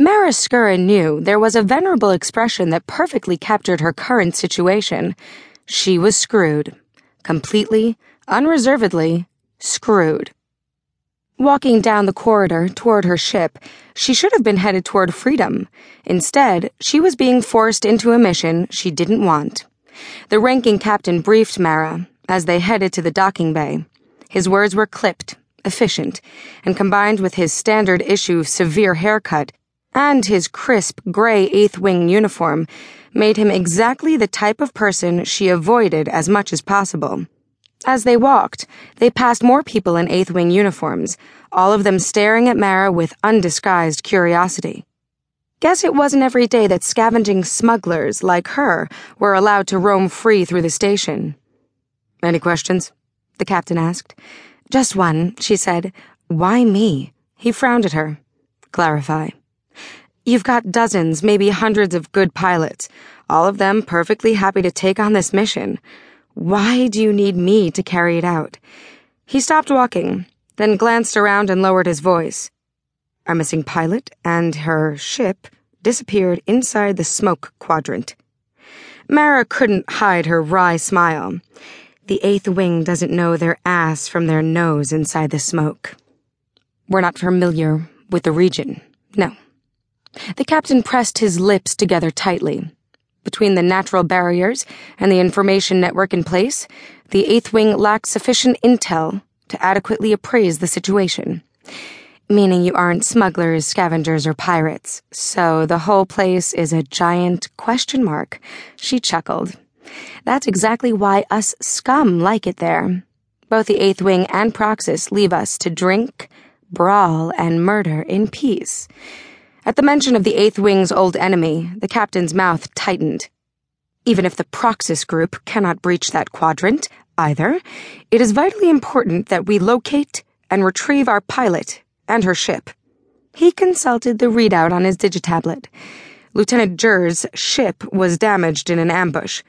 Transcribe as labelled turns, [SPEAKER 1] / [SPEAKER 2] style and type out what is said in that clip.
[SPEAKER 1] Mara knew there was a venerable expression that perfectly captured her current situation. She was screwed. Completely, unreservedly, screwed. Walking down the corridor toward her ship, she should have been headed toward freedom. Instead, she was being forced into a mission she didn't want. The ranking captain briefed Mara as they headed to the docking bay. His words were clipped, efficient, and combined with his standard issue severe haircut and his crisp gray Eighth Wing uniform, made him exactly the type of person she avoided as much as possible. As they walked, they passed more people in Eighth Wing uniforms, all of them staring at Mara with undisguised curiosity. Guess it wasn't every day that scavenging smugglers like her were allowed to roam free through the station. Any questions? The captain asked.
[SPEAKER 2] Just one, she said. Why me?
[SPEAKER 1] He frowned at her. Clarify.
[SPEAKER 2] You've got dozens, maybe hundreds of good pilots, all of them perfectly happy to take on this mission. Why do you need me to carry it out?
[SPEAKER 1] He stopped walking, then glanced around and lowered his voice. Our missing pilot and her ship disappeared inside the smoke quadrant. Mara couldn't hide her wry smile.
[SPEAKER 2] The eighth wing doesn't know their ass from their nose inside the smoke.
[SPEAKER 1] We're not familiar with the region, no. The captain pressed his lips together tightly. Between the natural barriers and the information network in place, the Eighth Wing lacked sufficient intel to adequately appraise the situation.
[SPEAKER 2] Meaning you aren't smugglers, scavengers, or pirates. So the whole place is a giant question mark. She chuckled. That's exactly why us scum like it there. Both the Eighth Wing and Proxus leave us to drink, brawl, and murder in peace. At the mention of the Eighth Wing's old enemy, the captain's mouth tightened. Even if the Proxus group cannot breach that quadrant, either, it is vitally important that we locate and retrieve our pilot and her ship. He consulted the readout on his digitablet. Lieutenant Jur's ship was damaged in an ambush.